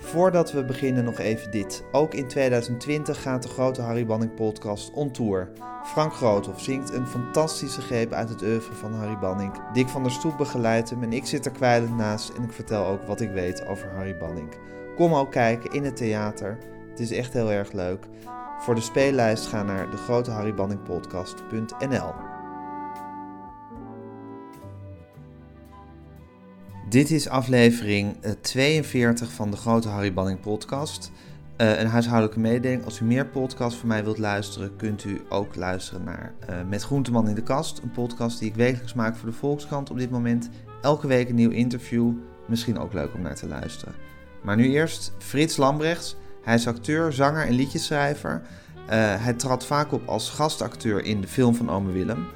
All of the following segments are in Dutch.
Voordat we beginnen nog even dit. Ook in 2020 gaat de grote Harry Banning podcast on tour. Frank Groothoff zingt een fantastische greep uit het oeuvre van Harry Banning. Dick van der Stoep begeleidt hem en ik zit er kwijlend naast en ik vertel ook wat ik weet over Harry Banning. Kom ook kijken in het theater. Het is echt heel erg leuk. Voor de speellijst ga naar degroteharrybanningpodcast.nl Dit is aflevering 42 van de Grote Harry Banning podcast. Uh, een huishoudelijke mededeling. Als u meer podcasts van mij wilt luisteren, kunt u ook luisteren naar uh, Met Groenteman in de Kast. Een podcast die ik wekelijks maak voor de Volkskrant op dit moment. Elke week een nieuw interview. Misschien ook leuk om naar te luisteren. Maar nu eerst Frits Lambrechts. Hij is acteur, zanger en liedjeschrijver. Hij trad vaak op als gastacteur in de film van Ome Willem.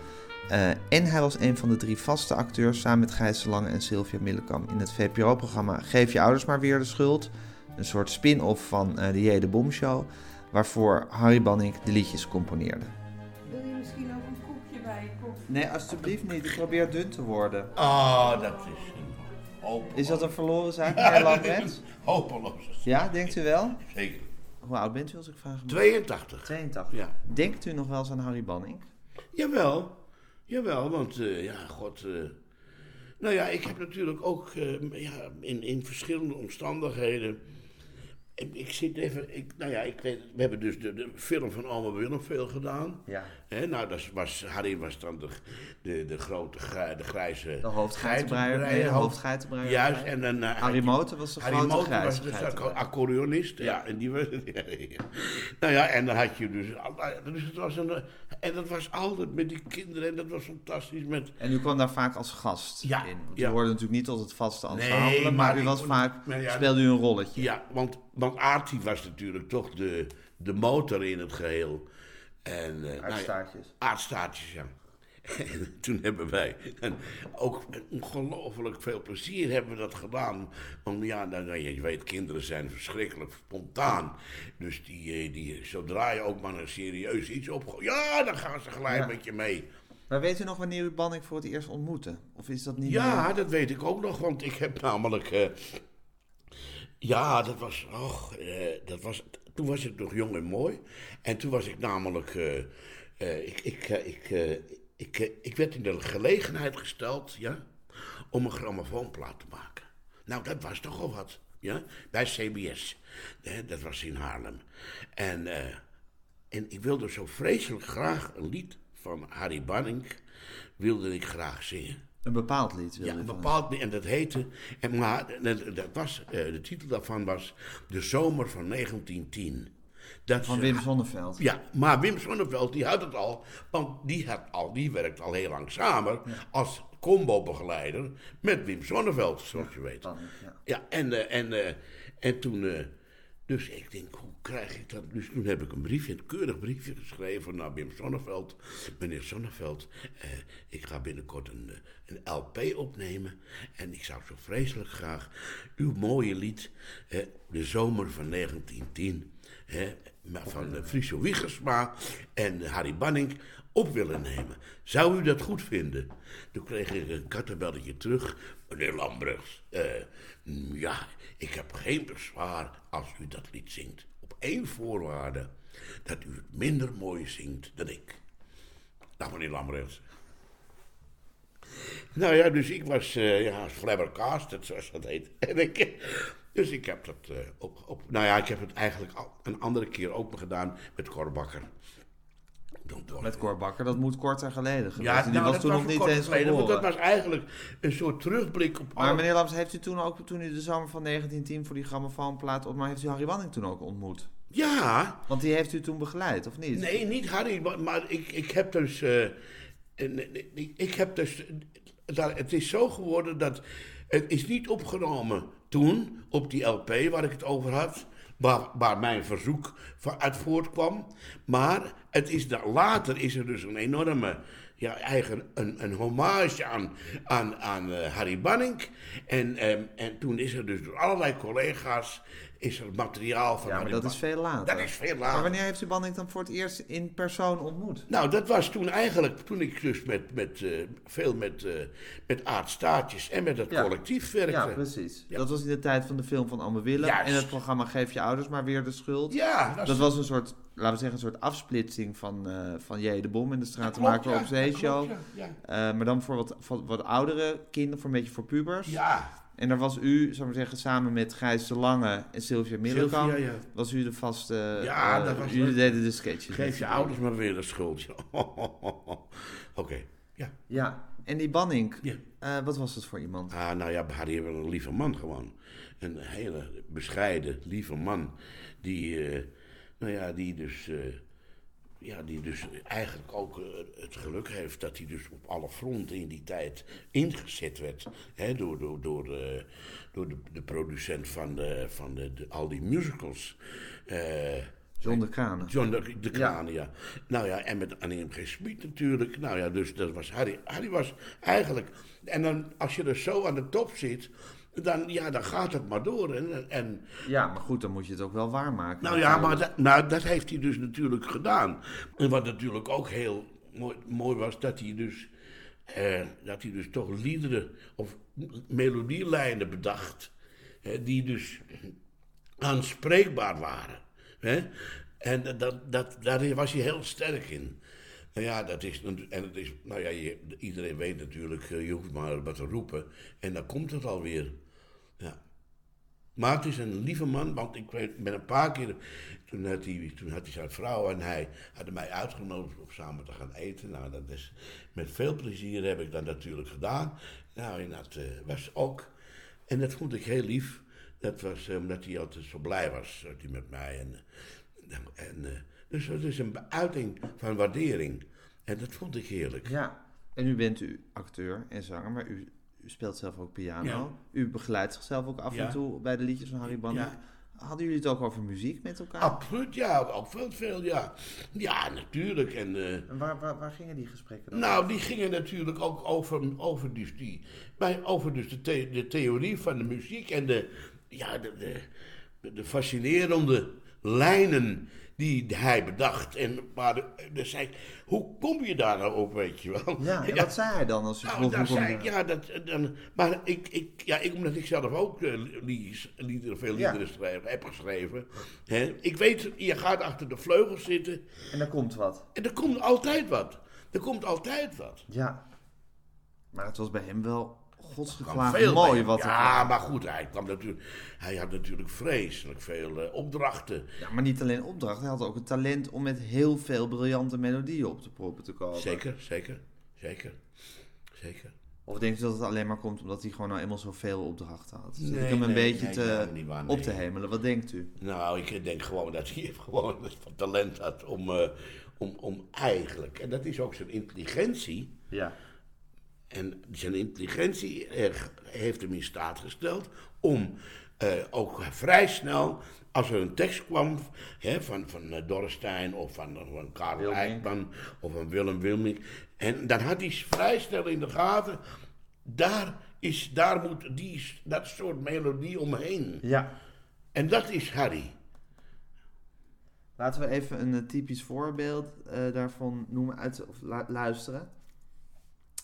Uh, en hij was een van de drie vaste acteurs samen met Gijs Lange en Sylvia Millekam in het VPRO-programma Geef je ouders maar weer de schuld. Een soort spin-off van uh, de J. de Bom Show, waarvoor Harry Banning de liedjes componeerde. Wil je misschien ook een koekje bij je koffie? Nee, alsjeblieft niet. Ik probeer dun te worden. Oh, dat is een hopeloos. Is dat een verloren zaak, meneer Lambrechts? Hopeloos. Ja, denkt u wel? Zeker. Hoe oud bent u als ik vraag? 82. 82. Ja. Denkt u nog wel eens aan Harry Banning? Jawel. Jawel, want uh, ja, god... Uh, nou ja, ik heb natuurlijk ook uh, ja, in, in verschillende omstandigheden... Ik zit even, ik, nou ja, ik weet, we hebben dus de, de film van Alma Willem veel gedaan. Ja. He, nou, dat was, Harry was dan de, de, de grote, de grijze... De hoofdgeitenbreier. Nee, de hoofdgeitenbreier. Juist, en dan... Uh, Harry Moten was de Harry grote Moten grijze was dus accordeonist, ja. ja. en die was... Ja, ja. Nou ja, en dan had je dus... dus het was een, en dat was altijd met die kinderen en dat was fantastisch met... En u kwam daar vaak als gast ja, in? Want ja. u hoorde natuurlijk niet tot het vaste ensemble, nee, maar, maar u was vaak, maar ja, speelde u een rolletje. Ja, want, want Aartie was natuurlijk toch de, de motor in het geheel. En, uh, Aardstaartjes. Nou ja, aardstaartjes, ja. En toen hebben wij en ook met ongelooflijk veel plezier hebben we dat gedaan. Want ja, nou, je weet, kinderen zijn verschrikkelijk spontaan. Dus die, die, zodra je ook maar een serieus iets opgooit, ja, dan gaan ze gelijk Ja. met je mee. Maar weet u nog wanneer u Banning voor het eerst ontmoette? Of is dat niet Ja, meer? dat weet ik ook nog, want ik heb namelijk. eh, ja, dat was. Och, eh, dat was. Toen was ik nog jong en mooi. En toen was ik namelijk. eh, eh, ik, ik, eh, ik, eh, ik, eh, ik werd in de gelegenheid gesteld, ja, om een grammofoonplaat te maken. Nou, dat was toch al wat, ja, bij CBS. Dat was in Haarlem. En, eh, en ik wilde zo vreselijk graag een lied van Harry Banning, wilde ik graag zingen. Een bepaald lied wilde Ja, een bepaald lied. En dat heette. En, maar dat, dat was, eh, de titel daarvan was De Zomer van 1910. Dat Van Wim Sonneveld. Ja, maar Wim Sonneveld die had het al. Want die, had al, die werkt al heel lang samen als combo-begeleider met Wim Sonneveld, zoals je weet. Ja. Ja, en, eh, en, eh, en toen. eh, dus ik denk, hoe krijg ik dat? Dus toen heb ik een briefje, een keurig briefje geschreven naar Wim Sonneveld. Meneer Sonneveld, eh, ik ga binnenkort een, een LP opnemen. En ik zou zo vreselijk graag uw mooie lied, eh, De Zomer van 1910, van uh, Friso Wiegersma en Harry Banning op willen nemen. Zou u dat goed vinden? Toen kreeg ik een kattenbelletje terug. Meneer Lambrechts, eh, ja, ik heb geen bezwaar als u dat lied zingt. Op één voorwaarde, dat u het minder mooi zingt dan ik. Nou, meneer Lambrechts. Nou ja, dus ik was uh, ja, flabbergasted, zoals dat heet. En ik, dus ik heb dat uh, op, op... Nou ja, ik heb het eigenlijk al een andere keer ook gedaan met Cor Bakker. Met Cor Bakker, dat moet korter geleden geweest. Ja, die nou, was toen was nog niet eens geleden, want dat was eigenlijk een soort terugblik op... Maar alle- meneer Lams, heeft u toen ook, toen u de zomer van 1910 voor die grammofoonplaat op, maar heeft u Harry Banning toen ook ontmoet? Ja, Want die heeft u toen begeleid, of niet? nee, niet Harry, maar, maar ik, ik heb dus... eh, en, ik, ik heb dus... dat- Het is zo geworden dat... Het is niet opgenomen toen, op die LP waar ik het over had... Waar, waar mijn verzoek uit voortkwam. Maar het is da- later is er dus een enorme, ja, eigen, een, een hommage aan, aan, aan eh, Harry Banning. En, ehm, en toen is er dus door allerlei collega's, is er materiaal van Ja, maar Harry dat is veel later. Dat is veel Maar later. wanneer heeft u Banning dan voor het eerst in persoon ontmoet? Nou, dat was toen eigenlijk, toen ik dus met, met, eh, veel met, eh met en met het Ja. collectief werkte. Ja, precies. Ja. Dat was in de tijd van de film van Anne Willem Juist. en het programma Geef je ouders maar weer de schuld. Ja, Dat was een soort, laten we zeggen, een soort afsplitsing van, eh van J. de Bom en de Stratenmaker klopt, op ja, Zee Show. klopt, ja, Eh, maar dan voor wat, wat oudere kinderen, voor een beetje voor pubers. Ja, En daar was u, zou ik zeggen, samen met Gijs de Lange en Sylvia Middelkamp, Sylvia, ja. was u de vaste... Ja, eh, dat was Jullie deden de sketches. Geef je ouders maar weer de schuld. Oké, ja. Ja, en die Banning, Ja. wat was dat voor iemand? Ah, nou ja, Harry was een lieve man gewoon. Een hele bescheiden, lieve man. Die, nou ja, die dus, eh, ja, die dus eigenlijk ook eh, het geluk heeft dat hij dus op alle fronten in die tijd ingezet werd. Hè, door door, door, eh, door de, de producent van, de, van de, de- al die musicals. John de Kranen. John de, de Kraan, ja. Nou ja, en met Annie M. G. Smit natuurlijk. Nou ja, dus dat was Harry. Harry was eigenlijk... En dan, als je er zo aan de top zit, dan, ja, dan gaat het maar door. En, en, Ja, maar goed, dan moet je het ook wel waarmaken. nou ja, maar dat, nou, dat heeft hij dus natuurlijk gedaan. En wat natuurlijk ook heel mooi, mooi was, dat hij dus... eh, dat hij dus toch liederen of melodielijnen bedacht... die dus aanspreekbaar waren. Hè? En dat, dat, daar was hij heel sterk in. Nou ja, dat is, en het is, nou ja, je, iedereen weet natuurlijk, eh, je hoeft maar wat te roepen en dan komt het alweer. Ja. Maar het is een lieve man, want ik weet, ben een paar keer, toen had, hij, toen had hij zijn vrouw en hij hadden mij uitgenodigd om samen te gaan eten. Nou, dat is, met veel plezier heb ik dat natuurlijk gedaan. Nou, en dat eh, was ook, en dat vond ik heel lief. Dat was eh, omdat hij altijd zo blij was, met mij. En, en, eh, dus dat is een uiting van waardering. En dat vond ik heerlijk. Ja, en u bent u acteur en zanger, maar u, u speelt zelf ook piano. Ja. U begeleidt zichzelf ook af Ja. en toe bij de liedjes van Harry. Ja. Hadden jullie het ook over muziek met elkaar? Absoluut, ja, ook veel, veel, ja. Ja, natuurlijk. En, eh, En waar, waar, waar gingen die gesprekken dan? Nou, die gingen natuurlijk ook over, over, dus, die, bij, over dus de, the- de theorie van de muziek en de, ja, de, de, de, de fascinerende lijnen die hij bedacht. En, maar de- dus zei hoe kom je daar nou op, weet je wel? Ja, en wat zei hij dan als u Nou, zei je ik, ja, dat, dan, maar ik, ik, ja, ik, omdat ik zelf ook liedjes, liederen, veel Ja. liederen schrijf, heb geschreven. Hè, ik weet, je gaat achter de vleugels zitten En dan komt wat. en er komt altijd wat. Er komt altijd wat. Ja. Maar het was bij hem wel godsgeklaagd veel mooi bij. wat Ja, kwam. maar goed, hij, kwam natuurlijk, hij had natuurlijk vreselijk veel eh, opdrachten. Ja, maar niet alleen opdracht. Hij had ook het talent om met heel veel briljante melodieën op de proppen te komen. Zeker, zeker, zeker, zeker. Of denkt u dat het alleen maar komt omdat hij gewoon nou eenmaal zoveel opdrachten had? Zit Nee, ik hem een nee, beetje nee, te, waar, op te nee. hemelen? Wat denkt u? Nou, ik denk gewoon dat hij gewoon het talent had om, eh, om, om eigenlijk, en dat is ook zijn intelligentie, Ja. En zijn intelligentie heeft hem in staat gesteld om eh, ook vrij snel, als er een tekst kwam hè, van, van eh, Dorrestein of van, van Karel Wilming. Eijkman of van Willem Wilming, en dan had hij vrij snel in de gaten, daar, is, daar moet die, dat soort melodie omheen. Ja. En dat is Harry. Laten we even een eh, typisch voorbeeld eh, daarvan noemen, uit, of lu- luisteren.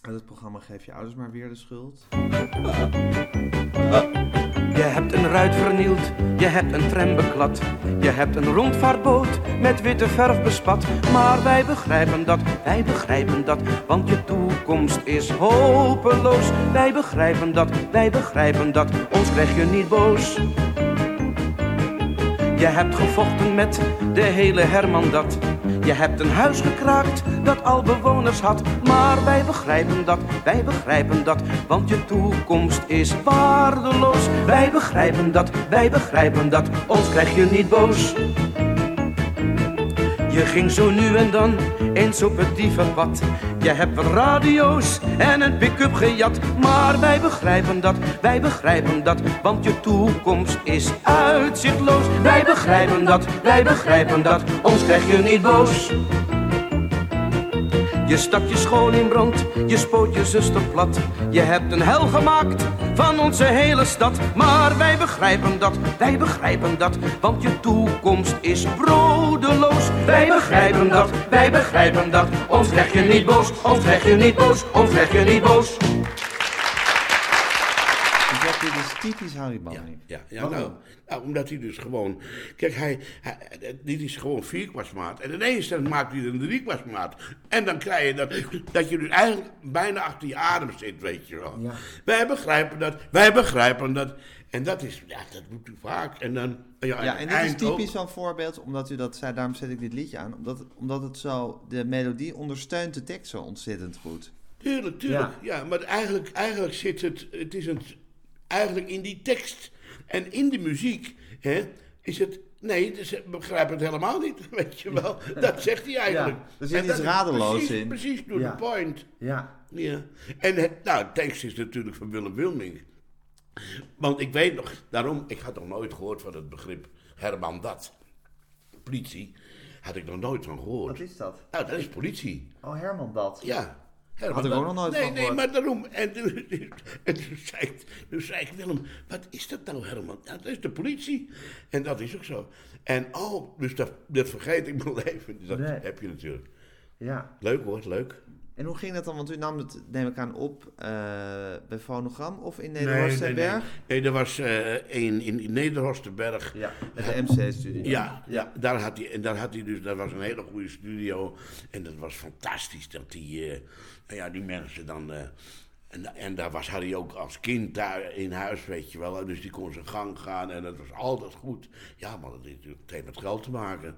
Uit het programma Geef je ouders maar weer de schuld. Je hebt een ruit vernield, je hebt een tram beklad. Je hebt een rondvaartboot met witte verf bespat. Maar wij begrijpen dat, wij begrijpen dat, want je toekomst is hopeloos. Wij begrijpen dat, wij begrijpen dat, ons krijg je niet boos. Je hebt gevochten met de hele Herman dat. Je hebt een huis gekraakt dat al bewoners had. Maar wij begrijpen dat, wij begrijpen dat, want je toekomst is waardeloos. Wij begrijpen dat, wij begrijpen dat, ons krijg je niet boos. Je ging zo nu en dan eens op het dievenpad. Je hebt radio's en een pick-up gejat. Maar wij begrijpen dat, wij begrijpen dat, want je toekomst is uitzichtloos. Wij begrijpen dat, wij begrijpen dat, ons krijg je niet boos. Je stak je school in brand, je spoot je zuster plat. Je hebt een hel gemaakt van onze hele stad. Maar wij begrijpen dat, wij begrijpen dat, want je toekomst is brodeloos. Wij begrijpen dat, wij begrijpen dat. Ons leg je niet boos, ons leg je niet boos, ons leg je niet boos. Ik dacht, dit is typisch Harry Ja, Banning. ja, ja Waarom? nou, nou, omdat hij dus gewoon... Kijk, hij, hij, dit is gewoon vierkwartsmaat. En ineens dan maakt hij er een driekwartsmaat. En dan krijg je dat, dat je dus eigenlijk bijna achter je adem zit, weet je wel. Ja. Wij begrijpen dat, wij begrijpen dat. En dat is, ja, dat doet u vaak. En dan... Ja, Ja, en het dit is typisch zo'n voorbeeld, omdat u dat zei, daarom zet ik dit liedje aan. Omdat, omdat het zo, de melodie ondersteunt de tekst zo ontzettend goed. Tuurlijk, tuurlijk. Ja, maar eigenlijk, eigenlijk zit het, het is een, eigenlijk in die tekst en in de muziek, hè, is het, nee, dus, ik begrijp het helemaal niet, weet je wel. Dat zegt hij eigenlijk. Ja, er zit iets dat is radeloos precies, in. Precies, to Ja. the point. Ja. Ja. En het, nou, de tekst is natuurlijk van Willem Wilming. Want ik weet nog, daarom, ik had nog nooit gehoord van het begrip Herman Dat. Politie, had ik nog nooit van gehoord. is dat? Nou, dat is politie. Oh, Herman dat. Ja. Herman Had ik ook nog nooit nee, van Nee, maar daarom. En toen, en toen, zei ik, toen zei ik, Willem, wat is dat nou, Herman? Ja, dat is de politie. En dat is ook zo. En oh, dus dat, dat vergeet ik mijn leven. Dat Nee. heb je natuurlijk. Ja. Leuk hoor, leuk. En hoe ging dat dan? Want u nam het, neem ik aan, op eh, bij Fonogram of in Nee, Nederhorst nee, nee. Berg? Nee, er was eh een in, in Nederhorstenberg. Ja, met de MC-studio. Ja, ja, daar had hij, en daar had hij dus, dat was een hele goede studio. En dat was fantastisch dat die, eh, nou ja, die mensen dan. eh, en, en daar was Harry ook als kind daar in huis, weet je wel. Dus die kon zijn gang gaan en dat was altijd goed. Ja, maar dat heeft natuurlijk meteen met geld te maken.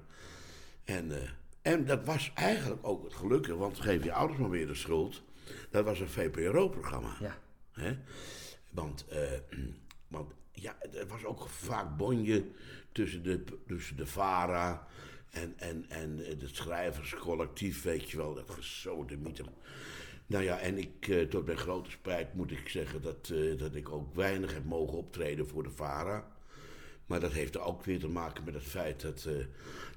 En, eh, en dat was eigenlijk ook het gelukkige, want geef je ouders maar weer de schuld. Dat was een VPRO-programma. Ja. Hè? Want, eh, want ja, er was ook vaak bonje tussen de, tussen de VARA en, en, en het schrijverscollectief, weet je wel, dat gesodemieter. Nou ja, en ik, eh, tot mijn grote spijt moet ik zeggen dat, eh, dat ik ook weinig heb mogen optreden voor de VARA. Maar dat heeft er ook weer te maken met het feit dat eh,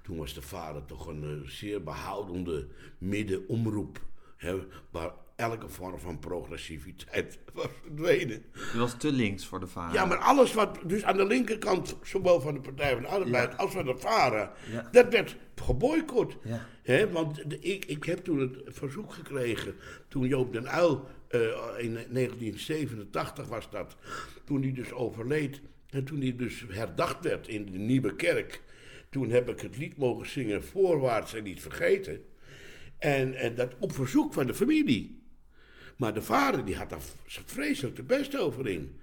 toen was de VARA toch een eh, zeer behoudende middenomroep. Hè, waar elke vorm van progressiviteit was verdwenen. U was te links voor de vader. Ja, maar alles wat dus aan de linkerkant, zowel van de Partij van de Arbeid als van de Ja. dat werd geboycott. Ja. Hè, want de- ik, ik heb toen het verzoek gekregen, toen Joop den Uyl eh, in 1987 was dat, toen hij dus overleed en toen hij dus herdacht werd in de Nieuwe Kerk. Toen heb ik het lied mogen zingen, Voorwaarts en niet vergeten. En, en dat op verzoek van de familie. Maar de vader die had daar vreselijk de best over in.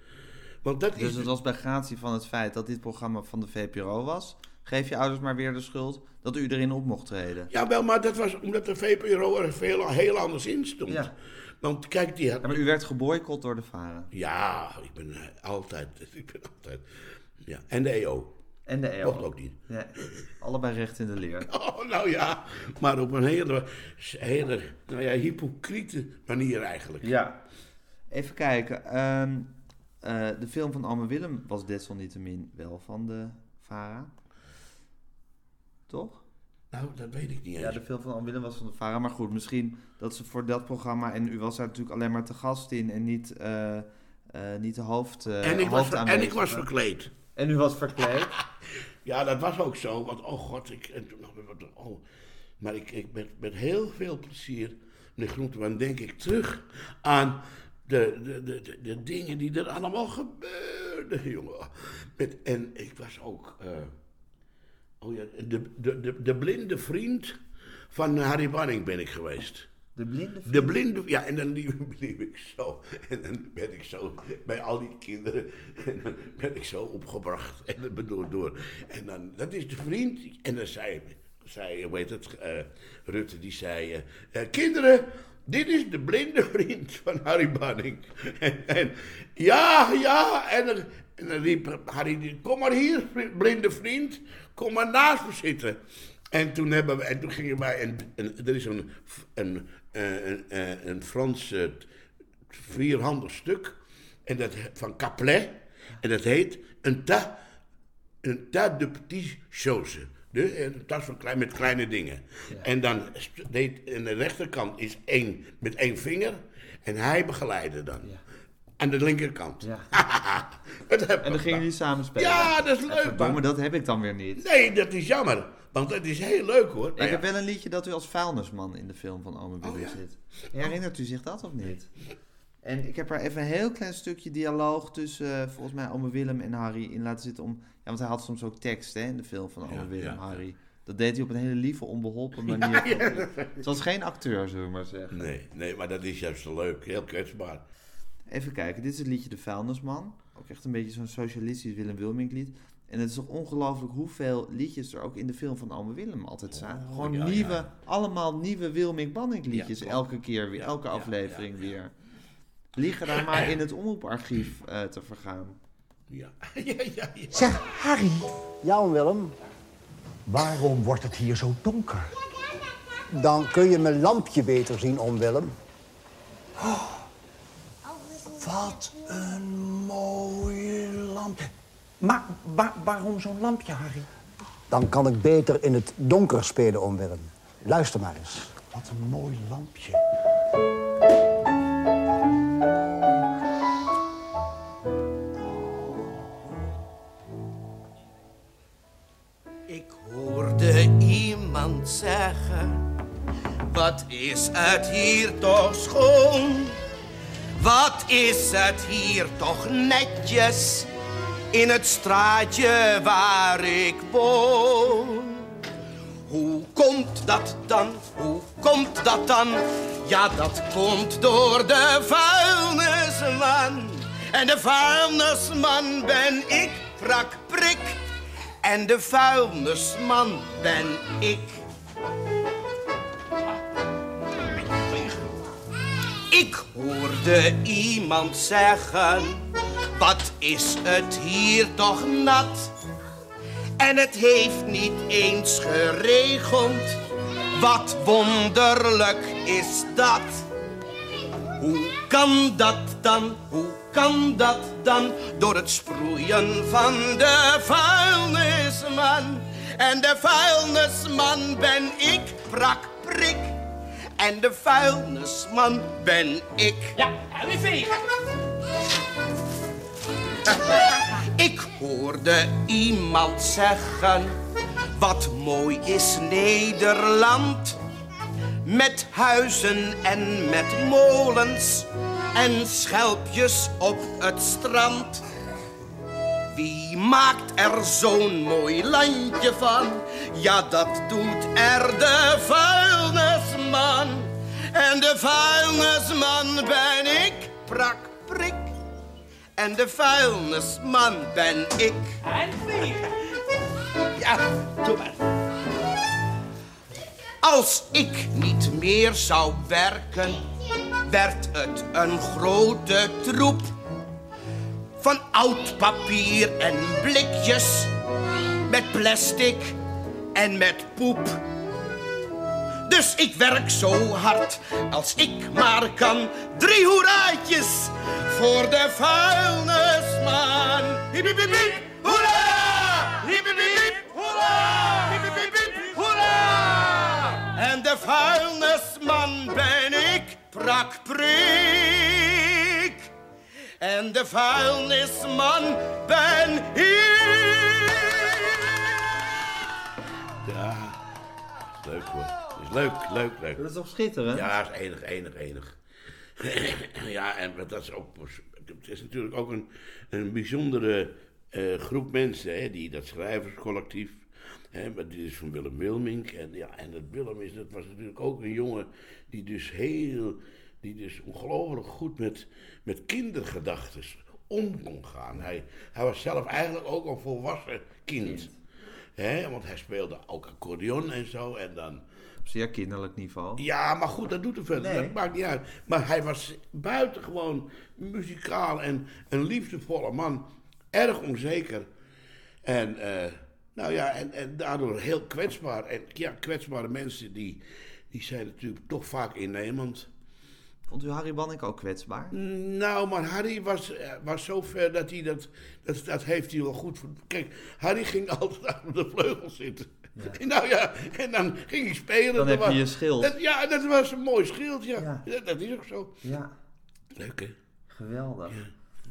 Want dat Dus is het was bij gratie van het feit dat dit programma van de VPRO was. Geef je ouders maar weer de schuld dat u erin op mocht treden. Ja, wel, maar dat was omdat de VPRO er veel, heel anders in stond. Ja. Want kijk, die had... Ja, maar u werd geboycott door de vader. Ja, ik ben eh, altijd... Ik ben altijd... Ja, en de EO. En de EO. Mocht ook niet. Ja, allebei recht in de leer. Oh, nou ja, maar op een hele, hele nou ja, hypocriete manier eigenlijk. Ja. Even kijken. ehm, eh, de film van Alme Willem was desalniettemin wel van de VARA. Toch? Nou, dat weet ik niet eens. Ja, de film van Alme Willem was van de VARA. Maar goed, misschien dat ze voor dat programma... En u was daar natuurlijk alleen maar te gast in en niet, eh, niet de hoofd eh, en, ik was, ver- en ik was verkleed. En u was verkleed? Ja, dat was ook zo. Want, oh god, ik... En toen, oh, maar ik, ik met, met heel veel plezier, meneer Groenteman, denk ik terug aan de, de, de, de, de dingen die er allemaal gebeurden, jongen. Met, en ik was ook... oh ja, de, de, de, de blinde vriend van Harry Banning ben ik geweest. De blinde De blinde, ja, en dan liep, liep ik zo. En dan ben ik zo bij al die kinderen. En dan ben ik zo opgebracht. En dan bedoel door. En dan, dat is de vriend. En dan zei, zei hoe heet het, eh, Rutte, die zei: eh, eh, Kinderen, dit is de blinde vriend van Harry Banning. En, en ja, ja. En dan, en dan riep Harry: Kom maar hier, blinde vriend. Kom maar naast me zitten. En toen, hebben we, en toen gingen wij, en, en er is een, een, eh, een, een, een Frans eh, vierhandig stuk en dat, van Caplet. En dat heet een tas, een tas de petits choses. De, een tas van klein, met kleine dingen. En dan deed aan de rechterkant is één met één vinger. En hij begeleidde dan. Aan de linkerkant. Ja. Dat En dan gingen jullie samen spelen. Ja, dat is leuk. Man. dat heb ik dan weer niet. Nee, dat is jammer. Want het is heel leuk hoor. Nou Ik ja. heb wel een liedje dat u als vuilnisman in de film van Ome Willem Oh, ja. zit. Herinnert u zich dat of niet? En ik heb er even een heel klein stukje dialoog tussen, eh, volgens mij, Ome Willem en Harry in laten zitten. Om, ja, want hij had soms ook tekst hè, in de film van Ome Ja, Willem. Harry. Dat deed hij op een hele lieve, onbeholpen manier. Het was geen acteur, zullen we maar zeggen. Nee, nee, maar dat is juist leuk. Heel kwetsbaar. Even kijken, dit is het liedje De Vuilnisman. Ook echt een beetje zo'n socialistisch Willem Wilmink lied. En het is toch ongelooflijk hoeveel liedjes er ook in de film van Ome Willem altijd. Gewoon Oh, ja, nieuwe, ja. allemaal nieuwe Wilmink Banning liedjes. elke keer weer, Ja, elke ja, aflevering ja, ja. weer. Liggen daar maar in het omroeparchief eh, te vergaan. Ja, ja, ja. ja. Zeg, Harry, Ja, Willem. waarom wordt het hier zo donker? Dan kun je mijn lampje beter zien, oom Willem. Wat een mooie lamp. Maar wa- waarom zo'n lampje, Harry? Dan kan ik beter in het donker spelen, oom Willem. Luister maar eens. Wat een mooi lampje. Ik hoorde iemand zeggen, wat is het hier toch schoon? Wat is het hier toch netjes, in het straatje waar ik woon? Hoe komt dat dan? Hoe komt dat dan? Ja, dat komt door de vuilnisman. En de vuilnisman ben ik, prak, prik. En de vuilnisman ben ik. Ik hoorde iemand zeggen, wat is het hier toch nat? En het heeft niet eens geregend. Wat wonderlijk is dat. Hoe kan dat dan? Hoe kan dat dan? Door het sproeien van de vuilnisman. En de vuilnisman ben ik, prak, prik. En de vuilnisman ben ik. Ja? Ik hoorde iemand zeggen, wat mooi is Nederland. Met huizen en met molens en schelpjes op het strand. Wie maakt er zo'n mooi landje van? Ja, dat doet er de vuilnisman. En de vuilnisman ben ik, prak, prik. En de vuilnisman ben ik. En wie? Ja, doe maar. Als ik niet meer zou werken, werd het een grote troep. Van oud papier en blikjes, met plastic en met poep. Dus ik werk zo hard als ik maar kan. Drie hoeraatjes voor de vuilnisman. Hiep, hiep, hiep, hoera! Hiep, hoera! Hiep, hiep, hiep, hoera! En de vuilnisman ben ik, prak, prik. En de vuilnisman ben ik. Ja, is leuk hoor. Is leuk, leuk, leuk. Dat is toch schitterend? Ja, is enig, enig, enig. ja, en dat is ook. Het is natuurlijk ook een, een bijzondere eh, groep mensen, hè, die dat schrijverscollectief. Hè, maar dit is van Willem Wilmink. En, ja, en dat Willem is, dat was natuurlijk ook een jongen die dus heel. Die dus ongelooflijk goed met, met kindergedachten om kon gaan. Hij, hij was zelf eigenlijk ook een volwassen kind. Hè, want hij speelde ook accordeon en zo. En dan. Op zeer kinderlijk niveau. Ja, maar goed, dat doet er verder. Nee. Dat maakt niet uit. Maar hij was buitengewoon muzikaal en een liefdevolle man. Erg onzeker. En, eh, nou ja, en, en daardoor heel kwetsbaar. En ja, kwetsbare mensen die, die zijn natuurlijk toch vaak innemend. Vond u Harry Banning ook kwetsbaar? Nou, maar Harry was, eh, was zo ver dat hij dat, dat... Dat heeft hij wel goed... voor- Kijk, Harry ging altijd achter de vleugel zitten. Nou ja, en dan ging hij spelen. Dan heb je was- je schild. Dat, ja, dat was een mooi schild, ja. Ja. Dat, dat is ook zo. Ja, Leuk, hè? geweldig.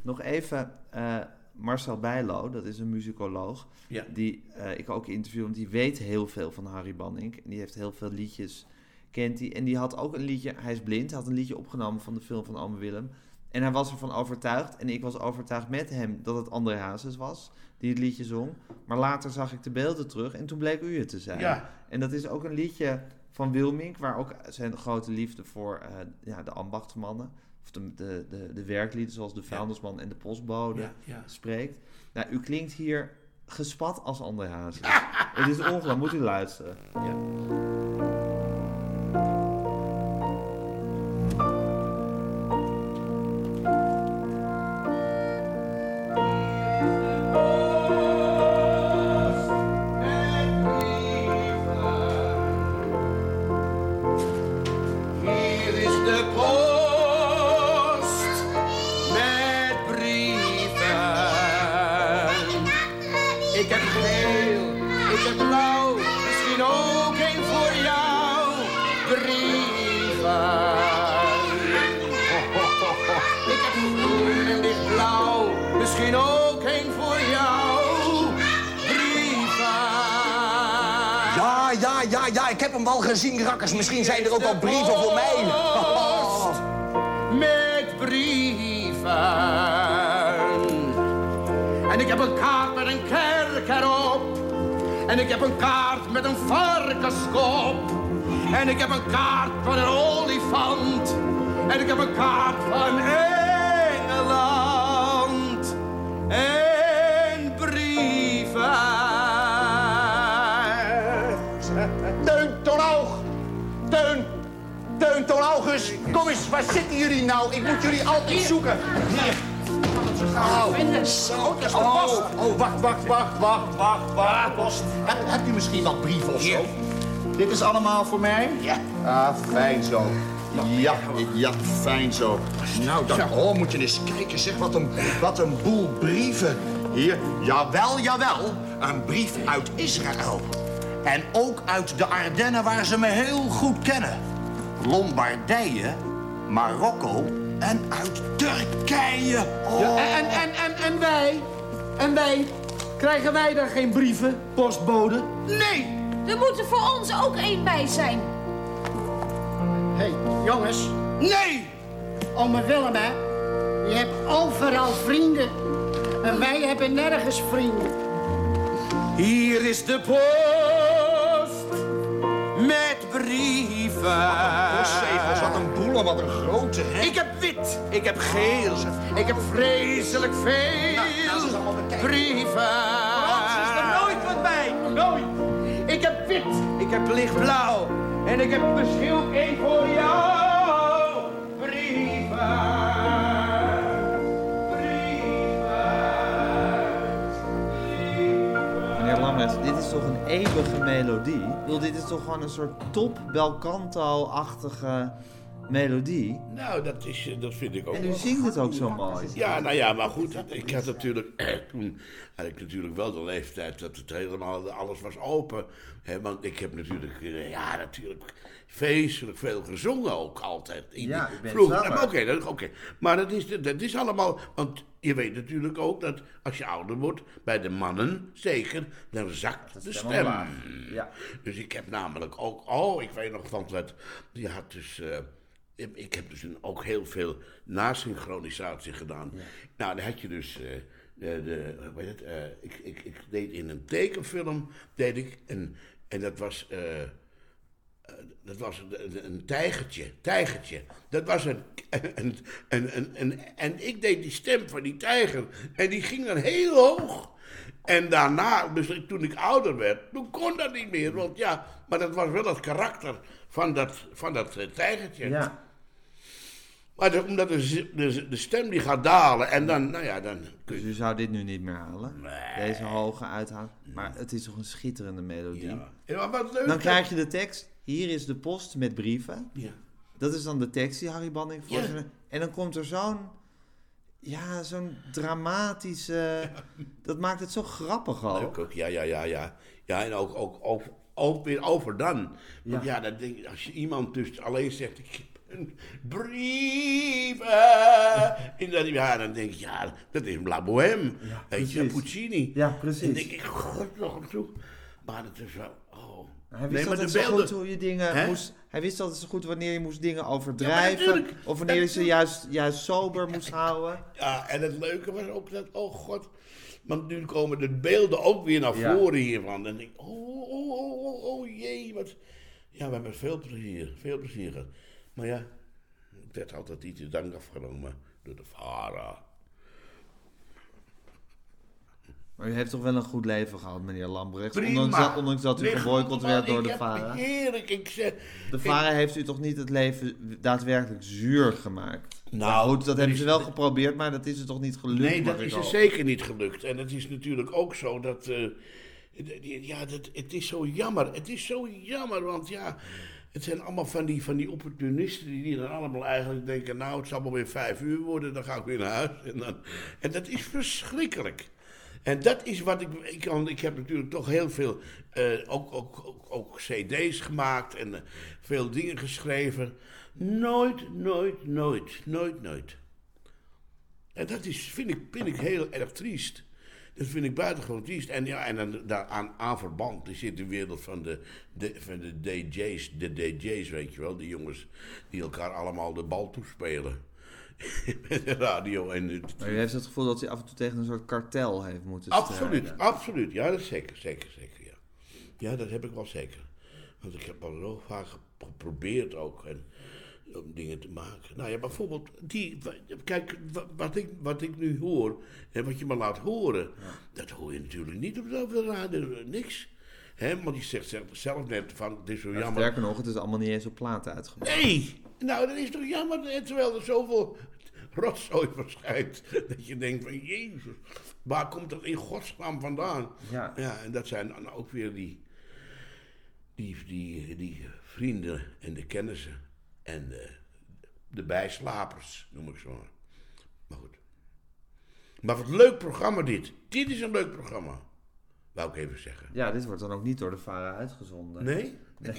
Nog even eh, Marcel Bijlo, dat is een muzikoloog. Ja. Die eh, ik ook interview, want die weet heel veel van Harry Banning. En die heeft heel veel liedjes, kent hij. En die had ook een liedje, hij is blind, had een liedje opgenomen van de film van Ome Willem. En hij was ervan overtuigd, en ik was overtuigd met hem, dat het André Hazes was die het liedje zong. Maar later zag ik de beelden terug en toen bleek u het te zijn. Ja. En dat is ook een liedje van Wilmink, waar ook zijn grote liefde voor eh, ja, de ambachtsmannen, of de, de, de, de werklieden zoals de vuilnisman en de postbode Ja, ja. spreekt. Nou, u klinkt hier gespat als André Hazes. het is ongelooflijk, moet u luisteren. Hier rakkers. Misschien zijn er ook wel brieven voor mij. Met brieven. En ik heb een kaart met een kerk erop. En ik heb een kaart met een varkenskop. En ik heb een kaart van een olifant. En ik heb een kaart van Engeland. En Kom eens, waar zitten jullie nou? Ik moet jullie altijd zoeken. Hier. Oh, de post. Oh, wacht, wacht, wacht, wacht, wacht, wacht. Post. Heb, hebt u misschien wat brieven of zo? Dit is allemaal voor mij? Ja. Ah, fijn zo. Ja, ja, fijn zo. Nou, dan oh, moet je eens kijken, zeg, wat een, wat een boel brieven. Hier, jawel, jawel, een brief uit Israël. En ook uit de Ardennen, waar ze me heel goed kennen. Lombardije, Marokko en uit Turkije. Oh. En, en, en, en wij? En wij? Krijgen wij daar geen brieven, postbode? Nee! Er moet er voor ons ook één bij zijn. Hé, hey, jongens, Nee! ome Willem, hè? Je hebt overal vrienden. En wij hebben nergens vrienden. Hier is de post met brieven. Wat een grote, hè? Ik heb wit, ik heb geel, ik heb vreselijk veel Nou, nou, brieven. is er nooit wat bij, nooit. Ik heb wit, ik heb lichtblauw en ik heb misschien ook één voor jou. Brieven. Dit is toch een eeuwige melodie? Ik bedoel, dit is toch gewoon een soort top belcanto-achtige melodie? Nou, dat, is, eh, dat vind ik ook En u wel. zingt het ook zo mooi. Ja, nou ja, maar goed, ik had natuurlijk, toen had ik natuurlijk wel de leeftijd dat het helemaal, alles was open. Hè, want ik heb natuurlijk, eh, ja, natuurlijk feestelijk veel gezongen ook altijd. In Ja, vroeger. Maar Oké, maar dat is, dat is allemaal, want je weet natuurlijk ook dat als je ouder wordt, bij de mannen zeker, dan zakt de stem. Ja. Dus ik heb namelijk ook, oh, ik weet nog van wat, die had dus, eh, ik- ik heb dus een- ook heel veel nasynchronisatie gedaan. Nou, dan had je dus, eh, de, de, heet het, eh, ik, ik, ik deed in een tekenfilm, deed ik, en, en dat was, eh, dat was een, een tijgertje, tijgertje. Dat was een, een, een, een, een- en ik deed die stem van die tijger, en die ging dan heel hoog. En daarna, dus toen ik ouder werd, toen kon dat niet meer. Want ja, maar dat was wel het karakter van dat, van dat tijgertje. Ja. Maar de- omdat de, de, de stem die gaat dalen en dan, nou ja, dan kun Dus je... u zou dit nu niet meer halen? Deze hoge uithalen. Maar het is toch een schitterende melodie? Ja. Wat leuk Dan krijg je de tekst. Hier is de post met brieven. Ja. Dat is dan de tekst die Harry Banning Ja. voorstelt. En dan komt er zo'n... Ja, zo'n dramatische... Dat maakt het zo grappig ook. Leuk ook, ja, ja, ja, ja. Ja, en ook, ook, ook, ook weer over dan. Want Ja. denk ik, als je iemand dus alleen zegt, ik heb een brief. eh, en dan, ja, dan denk ik, ja, dat is La Bohème. Weet je, precies. Puccini. Ja, En precies. dan denk ik, god nog aan toe. Maar het is wel, oh. Hij wist Nee, altijd zo goed hoe je dingen moest... Hij wist altijd zo goed wanneer je moest dingen overdrijven. natuurlijk. of wanneer je ze juist, juist sober moest houden. Ja, en het leuke was ook dat, oh god. Want nu komen de beelden ook weer naar Ja. voren hiervan. En dan denk ik, oh, oh, oh, oh, oh jee. Wat. Ja, we hebben veel plezier, veel plezier gehad. Maar ja, het werd altijd iets te dank afgenomen door de VARA. Maar u heeft toch wel een goed leven gehad, meneer Lambrecht? Ondanks dat, ondanks dat u geboycott werd door ik de VARA. Heerlijk, ik zeg... De ik- VARA heeft u toch niet het leven daadwerkelijk zuur gemaakt? Nou, goed, dat hebben ze wel geprobeerd, maar dat is er toch niet gelukt? Nee, dat ik is er zeker niet gelukt. En het is natuurlijk ook zo dat. eh, ja, dat, het is zo jammer. Het is zo jammer, want ja. Het zijn allemaal van die, van die opportunisten die, die dan allemaal eigenlijk denken: Nou, het zal wel weer vijf uur worden, dan ga ik weer naar huis. En, dan, en dat is verschrikkelijk. En dat is wat ik. Ik, kan, ik heb natuurlijk toch heel veel. eh, ook, ook, ook, ook CD's gemaakt en eh, veel dingen geschreven. Nooit, nooit, nooit, nooit, nooit. En dat is, vind, ik, vind ik heel erg triest. Dat vind ik buitengewoon triest. En, ja, en dan daaraan aan verband is zit de wereld van de, de, van de DJ's. De DJ's, weet je wel. Die jongens die elkaar allemaal de bal toespelen. Met de radio en het, Maar u heeft het gevoel dat u af en toe tegen een soort kartel heeft moeten Absoluut, strijden. absoluut. Ja, dat is zeker, zeker, zeker, ja. Ja, dat heb ik wel zeker. Want ik heb al zo vaak ge- geprobeerd ook en, om dingen te maken. Nou ja, bijvoorbeeld die... Kijk, wa- wat ik, wat ik nu hoor en wat je me laat horen... dat hoor je natuurlijk niet op de radio, niks. Hè, want je zegt zelf- zelf net van, het is zo Ja, jammer... sterker nog, het is allemaal niet eens op platen uitgebracht. Nee! Nou, dat is toch jammer, terwijl er zoveel rotzooi verschijnt. Dat je denkt van, jezus, waar komt dat in godsnaam vandaan? Ja. Ja, en dat zijn dan ook weer die, die, die, die vrienden en de kennissen en de, de bijslapers, noem ik zo maar. Maar goed. Maar wat een leuk programma dit. Dit is een leuk programma. Wou ik even zeggen. Ja, dit wordt dan ook niet door de VARA uitgezonden. Nee?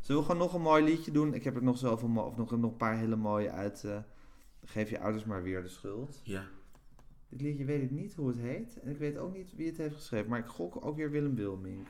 Zullen we gewoon nog een mooi liedje doen? Ik heb er nog zoveel, of nog, nog een paar hele mooie uit. eh, Geef je ouders maar weer de schuld. Ja. Dit liedje weet ik niet hoe het heet. En ik weet ook niet wie het heeft geschreven. Maar ik gok ook weer Willem Wilming.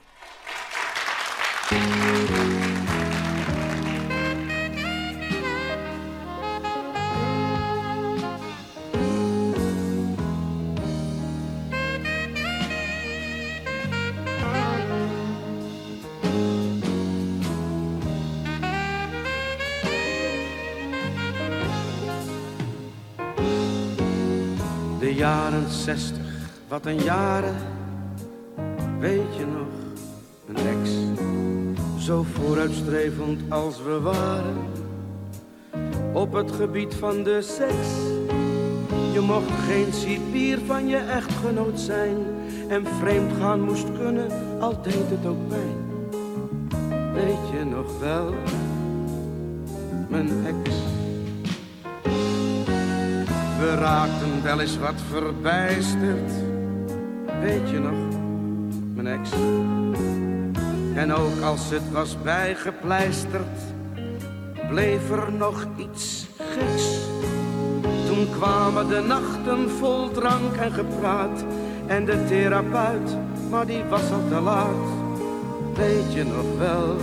Jaren zestig, wat een jaren, weet je nog, een ex. Zo vooruitstrevend als we waren, op het gebied van de seks. Je mocht geen cipier van je echtgenoot zijn, en vreemd gaan moest kunnen, al deed het ook pijn. Weet je nog wel, mijn ex. We raakten wel eens wat verbijsterd, weet je nog, mijn ex. En ook als het was bijgepleisterd, bleef er nog iets geks. Toen kwamen de nachten vol drank en gepraat, en de therapeut, maar die was al te laat. Weet je nog wel,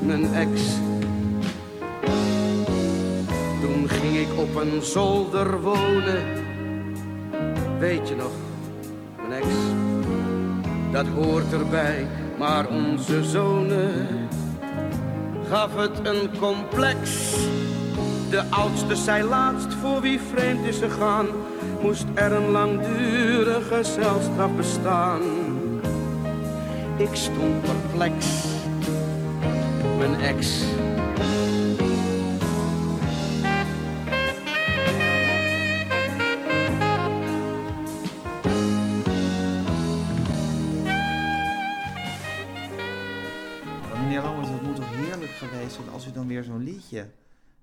mijn ex. Toen ging ik op een zolder wonen. Weet je nog, mijn ex? Dat hoort erbij, maar onze zonen gaf het een complex. De oudste zei laatst voor wie vreemd is gegaan, moest er een langdurige celstraf bestaan. Ik stond perplex, mijn ex.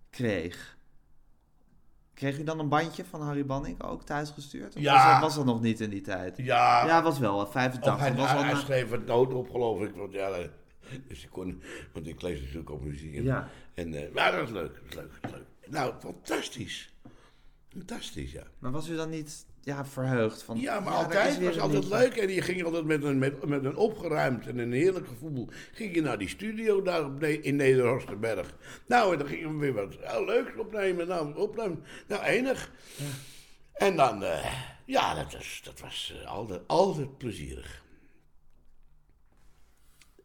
Kreeg? Kreeg u dan een bandje van Harry Banning ook thuisgestuurd? Of Ja. Was dat, was dat nog niet in die tijd? Ja. Ja, was wel. Of 85 hij, was al hij schreef het op, geloof ik. Want ja, eh, dus ik kon, want ik lees natuurlijk ook muziek. En, Ja. en eh, maar dat is leuk, dat is leuk, dat is leuk. Nou, fantastisch. Fantastisch, ja. Maar was u dan niet ja, verheugd? Van, Ja, maar altijd weer was altijd leuk. En je ging altijd met een, met, met een opgeruimd en een heerlijk gevoel. Ging je naar die studio daar op Ne- in Nederhorstenberg. Nou, en dan gingen we weer wat oh, leuks opnemen. Nou, opnemen. Nou, enig. En dan, eh, ja, dat was, dat was eh, altijd, altijd plezierig.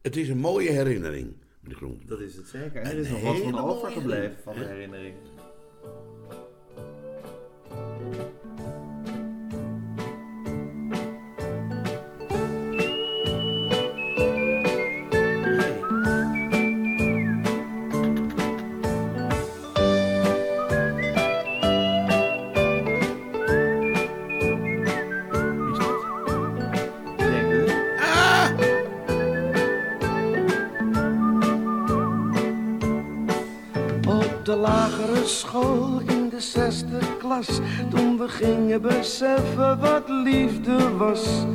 Het is een mooie herinnering, meneer Groen. Dat is het zeker. En er Een is nog wat van overgebleven van de herinnering. Toen we gingen beseffen wat liefde was.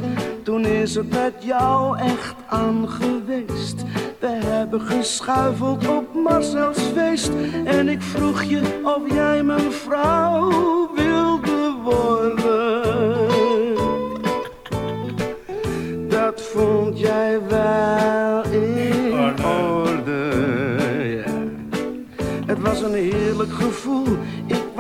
Toen is het met jou echt aan geweest. We hebben geschuifeld op Marcel's feest. En ik vroeg je of jij mijn vrouw wilde worden.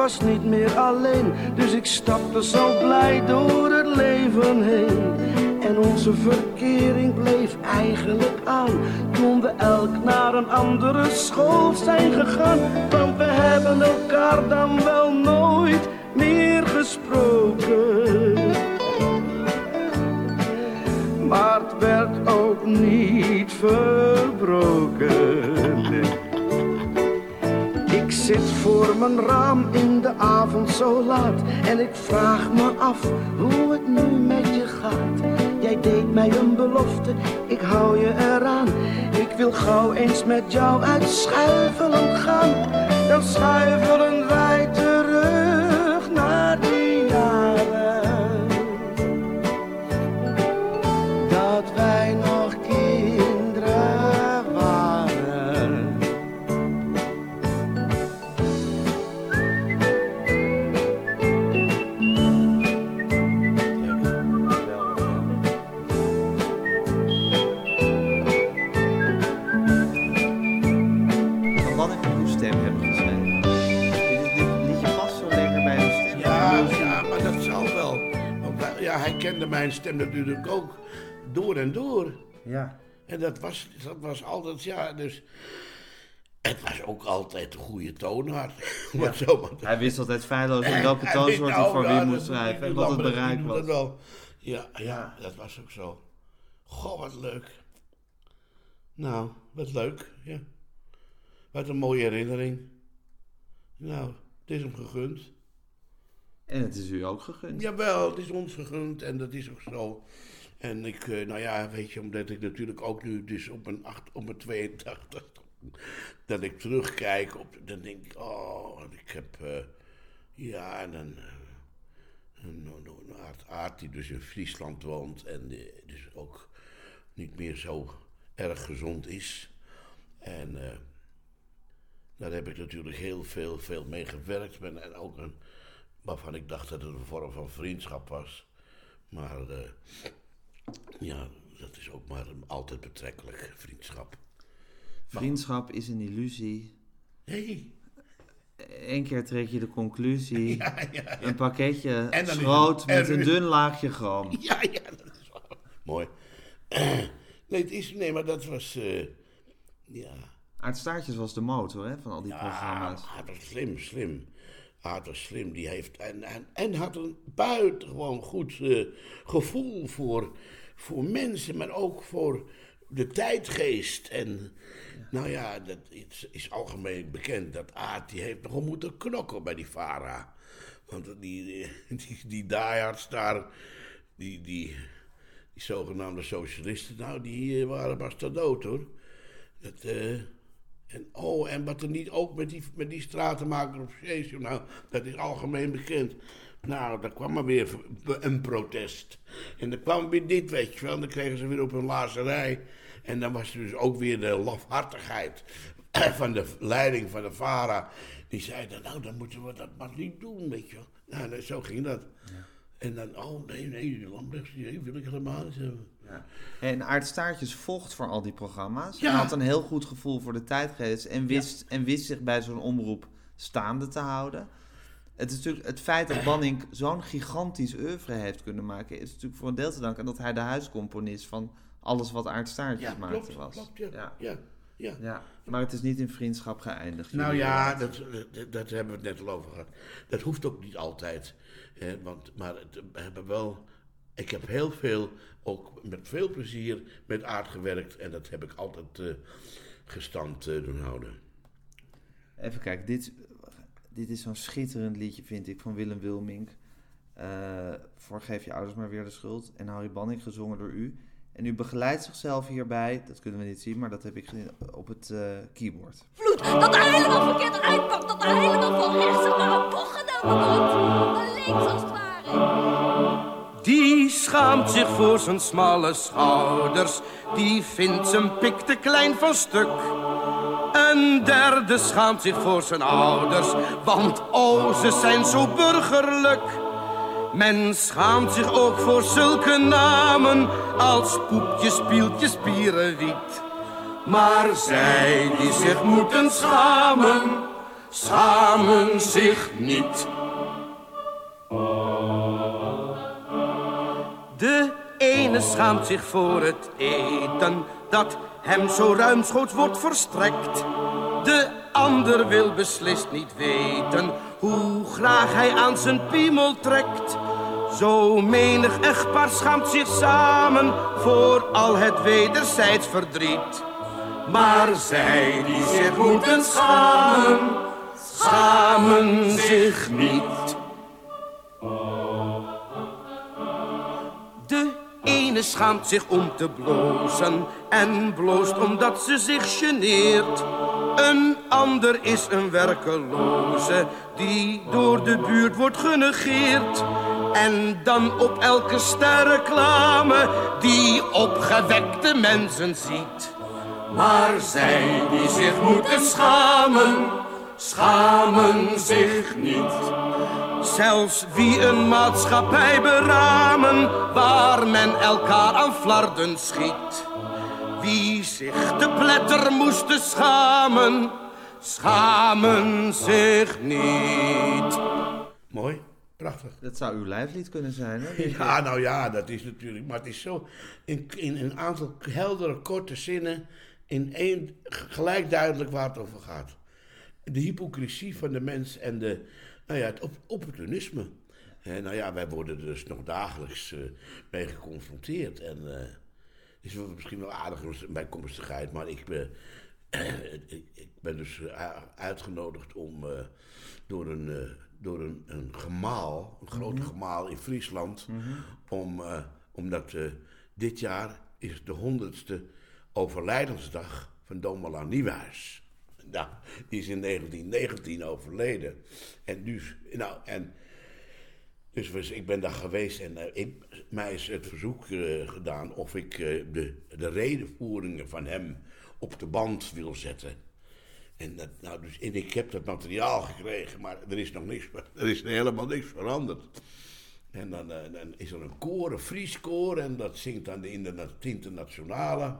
Was niet meer alleen. Dus ik stapte zo blij door het leven heen. En onze verkering bleef eigenlijk aan. Toen we elk naar een andere school zijn gegaan. Want we hebben elkaar dan wel nooit meer gesproken. Maar het werd ook niet verbroken. Zit voor mijn raam in de avond zo laat. En ik vraag me af hoe het nu met je gaat. Jij deed mij een belofte, ik hou je eraan. Ik wil gauw eens met jou uit Schuifelen gaan. Dan schuifelen wij terug kende mijn stem natuurlijk ook door en door. Ja. En dat was, dat was altijd, ja, dus... Het was ook altijd een goede zo maar te Hij wist altijd feilloos in welke toonsoort hij nou, voor wie moest schrijven en wat het bereik was. wel. Ja, ja, dat was ook zo. Goh, wat leuk. Nou, wat leuk, ja. Wat een mooie herinnering. Nou, het is hem gegund. En het is u ook gegund. Jawel, het is ons gegund en dat is ook zo. En ik, eh, nou ja, weet je, omdat ik natuurlijk ook nu dus op mijn, acht, op mijn 82, dat ik terugkijk op, dan denk ik, oh, ik heb, eh, ja, en dan, eh, een, aard, aard die dus in Friesland woont en dus ook niet meer zo erg gezond is. En daar heb ik natuurlijk heel veel, veel mee gewerkt. Ben, en ook een, waarvan ik dacht dat het een vorm van vriendschap was. Maar eh, ja, dat is ook maar een altijd betrekkelijk vriendschap. Vriendschap is een illusie. Hey. Eén keer trek je de conclusie. Een pakketje En dan is schroot met en- een dun laagje gram. Ja, ja, dat is. Mooi. nee, het is, nee, maar dat was, eh, ja, Aardstaartjes was de motor hè, van al die programma's. hij was slim, slim. Hij was slim. Die heeft, en, en, en had een buitengewoon goed eh, gevoel voor, voor mensen, maar ook voor de tijdgeest. En nou ja, dat is, is algemeen bekend dat Aad die heeft nogal moeten knokken bij die Vara. Want die, die, die, die daar, die, die, die zogenaamde socialisten, nou, die eh, waren pas ter dood hoor. Dat, eh, En oh, en wat er niet ook met die, met die stratenmaker op Zeesje, nou, dat is algemeen bekend. Nou, daar kwam maar weer een protest. En dan kwam weer dit, weet je wel. En dan kregen ze weer op hun lazerij. En dan was er dus ook weer de lafhartigheid van de leiding van de VARA. Die zeiden, nou, dan moeten we dat maar niet doen, weet je wel. Nou, zo ging dat. Ja. En dan, oh nee, nee, Lambrechts, die wil ik helemaal niet hebben. Ja. En Aart Staartjes vocht voor al die programma's. Ja. Hij had een heel goed gevoel voor de tijdgeest en wist, en wist zich bij zo'n omroep staande te houden. Het, is natuurlijk, het feit dat Banning zo'n gigantisch oeuvre heeft kunnen maken, is natuurlijk voor een deel te danken aan dat hij de huiscomponist van alles wat Aart Staartjes maakte was. Klopt, ja. ja. Ja. ja. Maar het is niet in vriendschap geëindigd. Nou ja, dat, dat, dat, hebben we het net al over gehad. Dat hoeft ook niet altijd. Hè, want, maar we hebben wel. Ik heb heel veel, ook met veel plezier, met aard gewerkt. En dat heb ik altijd uh, gestand uh, doen houden. Even kijken, dit, dit is zo'n schitterend liedje, vind ik, van Willem Wilmink. Uh, voor Geef je ouders maar weer de schuld. En Harry Banning gezongen door u. En u begeleidt zichzelf hierbij, dat kunnen we niet zien, maar dat heb ik gezien op het uh, keyboard. Vloed, dat er helemaal verkeerd uitpakt, dat er helemaal van rechts naar een bocht genomen wordt. Links als het ware. Die schaamt zich voor zijn smalle schouders, die vindt zijn pik te klein van stuk. Een derde schaamt zich voor zijn ouders, want oh, ze zijn zo burgerlijk. Men schaamt zich ook voor zulke namen als Poepje, Spieltje, Spierenwiet. Maar zij die zich moeten schamen, schamen zich niet. Schaamt zich voor het eten dat hem zo ruimschoots wordt verstrekt. De ander wil beslist niet weten hoe graag hij aan zijn piemel trekt. Zo menig echtpaar schaamt zich samen voor al het wederzijds verdriet. Maar zij die zich moeten schamen, schamen zich niet. Ene schaamt zich om te blozen en bloost omdat ze zich geneert. Een ander is een werkeloze die door de buurt wordt genegeerd. En dan op elke sterreclame die opgewekte mensen ziet. Maar zij die zich moeten schamen, schamen zich niet. Zelfs wie een maatschappij beramen, waar men elkaar aan flarden schiet. Wie zich te pletter moesten schamen, schamen zich niet. Mooi. Prachtig. Dat zou uw lijflied kunnen zijn, hè? Ja, nou ja, dat is natuurlijk... Maar het is zo in, in een aantal heldere, korte zinnen... in één gelijk duidelijk waar het over gaat. De hypocrisie van de mens en de, nou ja, het opportunisme. En nou ja, wij worden er dus nog dagelijks uh, mee geconfronteerd. En uh, is misschien wel aardig bijkomstigheid, maar ik ben, ik ben dus uitgenodigd om door een door een, een gemaal, een groot mm gemaal in Friesland. Mhm. om, omdat dit jaar is de honderdste overlijdensdag van Domela Nieuwhuis. Nou, die is in 1919 overleden. En dus, nou, en, dus ik ben daar geweest en ik, mij is het verzoek gedaan of ik de, de redenvoeringen van hem op de band wil zetten. En, dat, nou, dus, ik heb dat materiaal gekregen, maar er is nog niks, er is helemaal niks veranderd. En dan, is er een koor, een Fries koor, en dat zingt dan de internationale.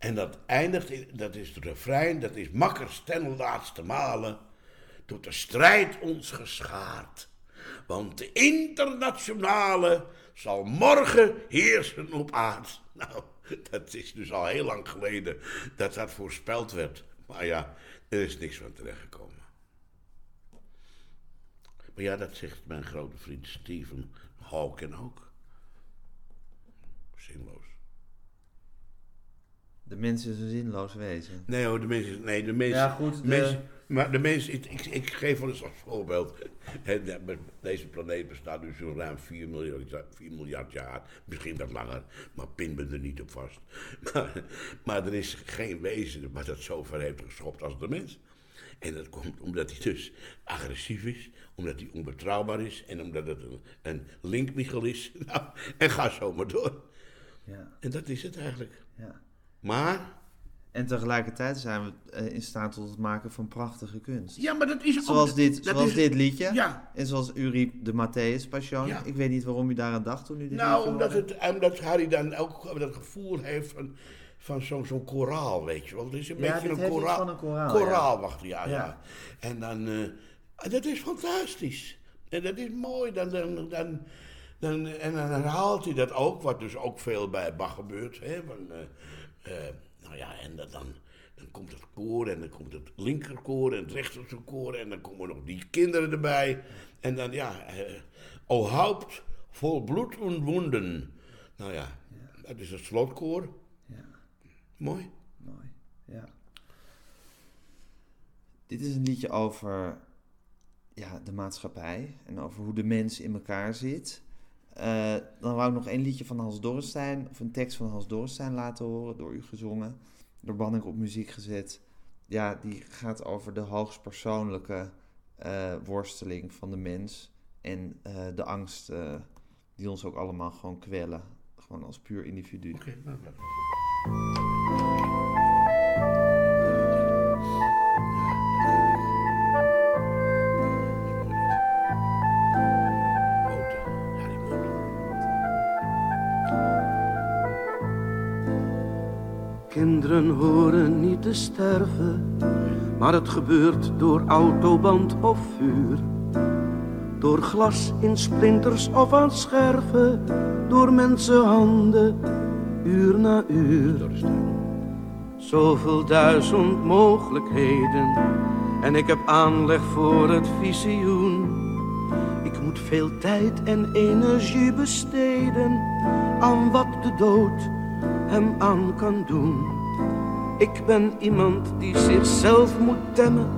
En dat eindigt, in, dat is het refrein, dat is makkers ten laatste malen, tot de strijd ons geschaard. Want de internationale zal morgen heersen op aard. Nou, dat is dus al heel lang geleden dat dat voorspeld werd. Maar ja, er is niks van terechtgekomen. Maar ja, dat zegt mijn grote vriend Steven Hawken ook. Zinloos. De mens is een zinloos wezen. Nee hoor, de mens is... Nee, de mens... Ja goed, de, mens, Maar de mensen, ik, ik, ik geef wel eens als voorbeeld. Deze planeet bestaat dus zo'n ruim 4 miljard, jaar- 4 miljard jaar. Misschien wat langer, maar pin me er niet op vast. Maar, maar er is geen wezen wat dat zo ver heeft geschopt als de mens. En dat komt omdat hij dus agressief is, omdat hij onbetrouwbaar is en omdat het een, een linkmichel is. Nou, en ga zo maar door. Ja, En dat is het eigenlijk. ja. Maar, En tegelijkertijd zijn we eh, in staat tot het maken van prachtige kunst. ja, maar dat is ook... Zoals dit, dat zoals is- dit liedje. Ja. En zoals u riep de Matthäus Passion. Ja. Ik weet niet waarom u daaraan dacht toen u dit Nou, liedje omdat, het, omdat Harry dan ook dat gevoel heeft van, van zo'n zo'n koraal, weet je wel. Het is een Ja, beetje een koraal. van een koraal, Koraal, wacht, ja, ja. Ja. En dan, eh, dat is fantastisch. En dat is mooi. Dan, dan, dan, dan, en dan herhaalt hij dat ook, wat dus ook veel bij Bach gebeurt. Hè, van, eh, eh, nou ja, en dat dan... Dan komt het koor en dan komt het linkerkoor en het rechterkoor en dan komen nog die kinderen erbij. En dan, ja, eh, o haupt vol bloed en wonden. Nou ja, dat is het slotkoor. Ja. Mooi. Mooi, ja. Dit is een liedje over ja, de maatschappij en over hoe de mens in elkaar zit. Eh, dan wou ik nog één liedje van Hans Dorrestein, of een tekst van Hans Dorrestein laten horen, door u gezongen, door Banning op muziek gezet. Ja, die gaat over de hoogstpersoonlijke eh, worsteling van de mens en eh, de angst die ons ook allemaal gewoon kwellen, gewoon als puur individu. Oké, nou, horen niet te sterven, maar het gebeurt door autoband of vuur. Door glas in splinters of aan scherven, door mensenhanden, uur na uur. Zoveel duizend mogelijkheden, en ik heb aanleg voor het visioen. Ik moet veel tijd en energie besteden aan wat de dood hem aan kan doen. Ik ben iemand die zichzelf moet temmen.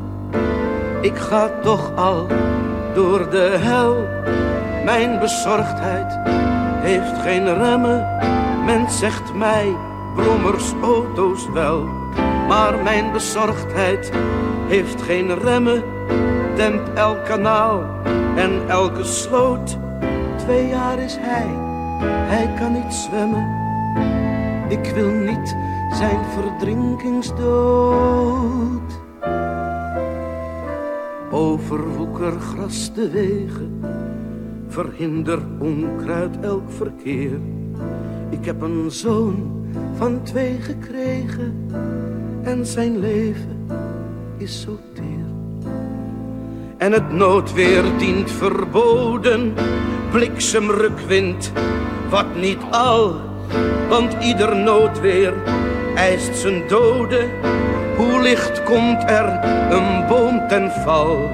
Ik ga toch al door de hel. Mijn bezorgdheid heeft geen remmen. Men zegt mij brommers, auto's wel. Maar mijn bezorgdheid heeft geen remmen. Dempt elk kanaal en elke sloot. Twee jaar is hij, hij kan niet zwemmen. Ik wil niet zijn verdrinkingsdood. Overwoeker gras de wegen, verhinder onkruid elk verkeer. Ik heb een zoon van twee gekregen en zijn leven is zo teer. En het noodweer dient verboden, bliksemrukwind, wat niet al want ieder noodweer eist zijn dode. Hoe licht komt er een boom ten val?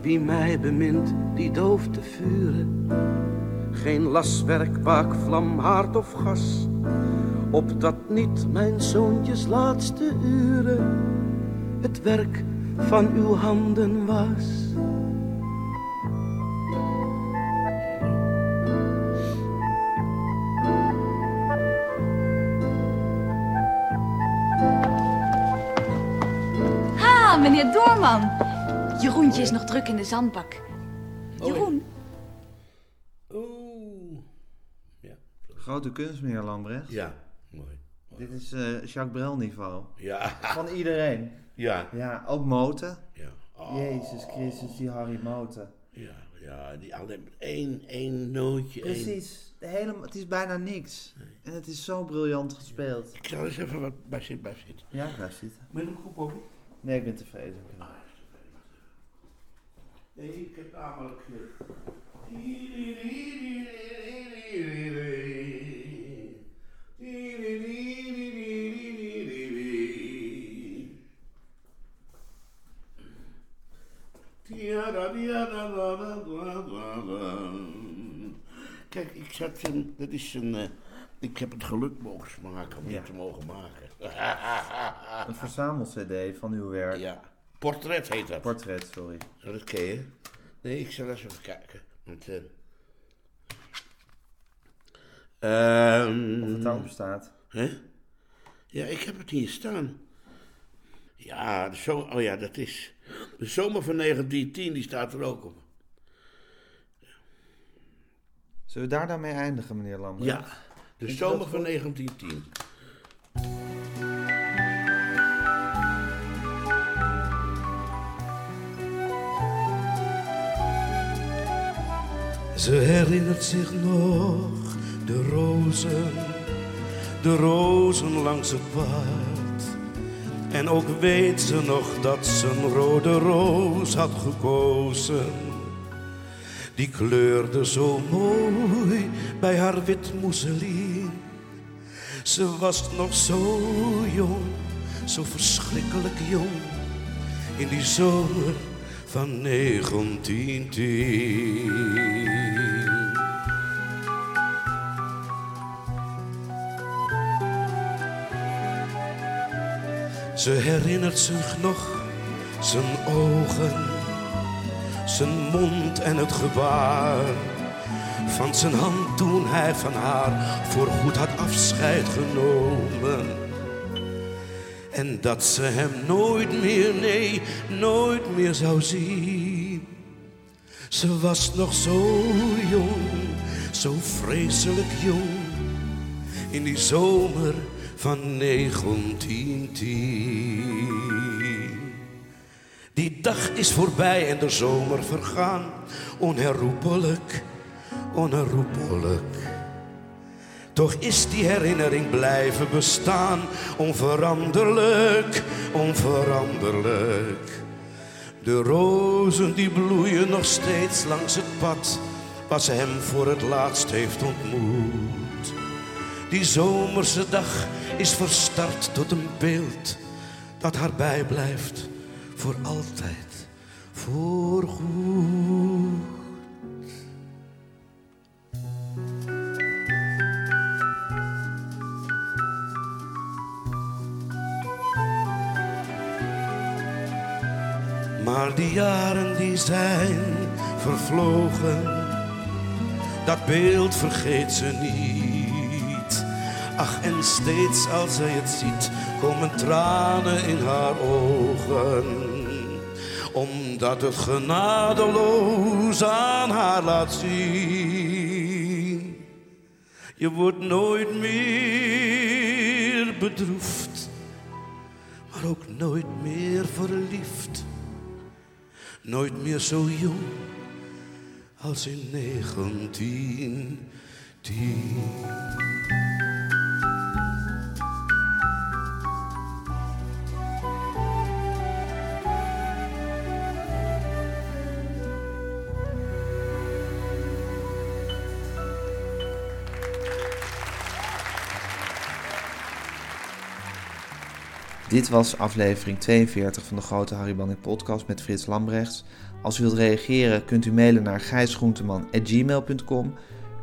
Wie mij bemint, die dooft te vuren. Geen laswerk, waak, vlam, haard of gas. Opdat niet mijn zoontjes laatste uren het werk van uw handen was. Doorman. Jeroentje is nog druk in de zandbak. Jeroen, Oeh. Ja, Grote kunst, meneer Lambrecht. ja, mooi. Dit is eh, Jacques Brel niveau. Ja, Van iedereen. ja, Ja, ook Moten. ja. Oh, Jezus Christus, die Harry Moten. Ja, ja, die alleen één, één nootje. Precies. Hele, het is bijna niks. En het is zo briljant gespeeld. Ik zal eens even wat bij zitten. Ja, daar zitten. Moet je nog goed boven? Nee, ik ben tevreden. Nee, ik heb namelijk... Kijk, ik zat een, dat is een, eh, Ik heb het geluk mogen smaken om Ja. dit te mogen maken. Een verzamel-cd van uw werk. ja, portret heet dat. Portret, sorry. Dat ken je. Nee, ik zal eens even kijken. Want, eh ehm, Of het ook bestaat. hè? Ja, ik heb het hier staan. Ja, de zo oh ja, dat is. De zomer van 1910, die staat er ook op. Zullen we daar dan mee eindigen, meneer Lambert? Ja, de zomer van 1910. Ze herinnert zich nog de rozen, de rozen langs het pad. En ook weet ze nog dat ze een rode roos had gekozen. Die kleurde zo mooi bij haar wit mousseline. Ze was nog zo jong, zo verschrikkelijk jong. In die zomer van 1910. Ze herinnert zich nog zijn ogen, zijn mond en het gebaar van zijn hand toen hij van haar voorgoed had afscheid genomen. En dat ze hem nooit meer, nee, nooit meer zou zien. Ze was nog zo jong, zo vreselijk jong, in die zomer van 1910. Die dag is voorbij en de zomer vergaan, onherroepelijk, onherroepelijk. Toch is die herinnering blijven bestaan, onveranderlijk, onveranderlijk. De rozen die bloeien nog steeds langs het pad, waar ze hem voor het laatst heeft ontmoet. Die zomerse dag is verstart tot een beeld dat haar bijblijft voor altijd, voor goed. Maar die jaren die zijn vervlogen, dat beeld vergeet ze niet. Ach, en steeds als zij het ziet, komen tranen in haar ogen. Omdat het genadeloos aan haar laat zien. Je wordt nooit meer bedroefd, maar ook nooit meer verliefd. Nooit meer zo jong als in 1910. Dit was aflevering 42 van de Grote Harry Banning podcast met Frits Lambrechts. Als u wilt reageren kunt u mailen naar gijsgroenteman.gmail.com.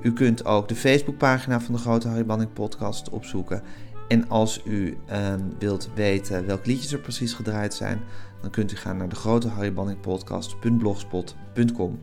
U kunt ook de Facebookpagina van de Grote Harry Banning podcast opzoeken. En als u ehm, wilt weten welke liedjes er precies gedraaid zijn, dan kunt u gaan naar de Grote Harry Banning podcast.blogspot.com.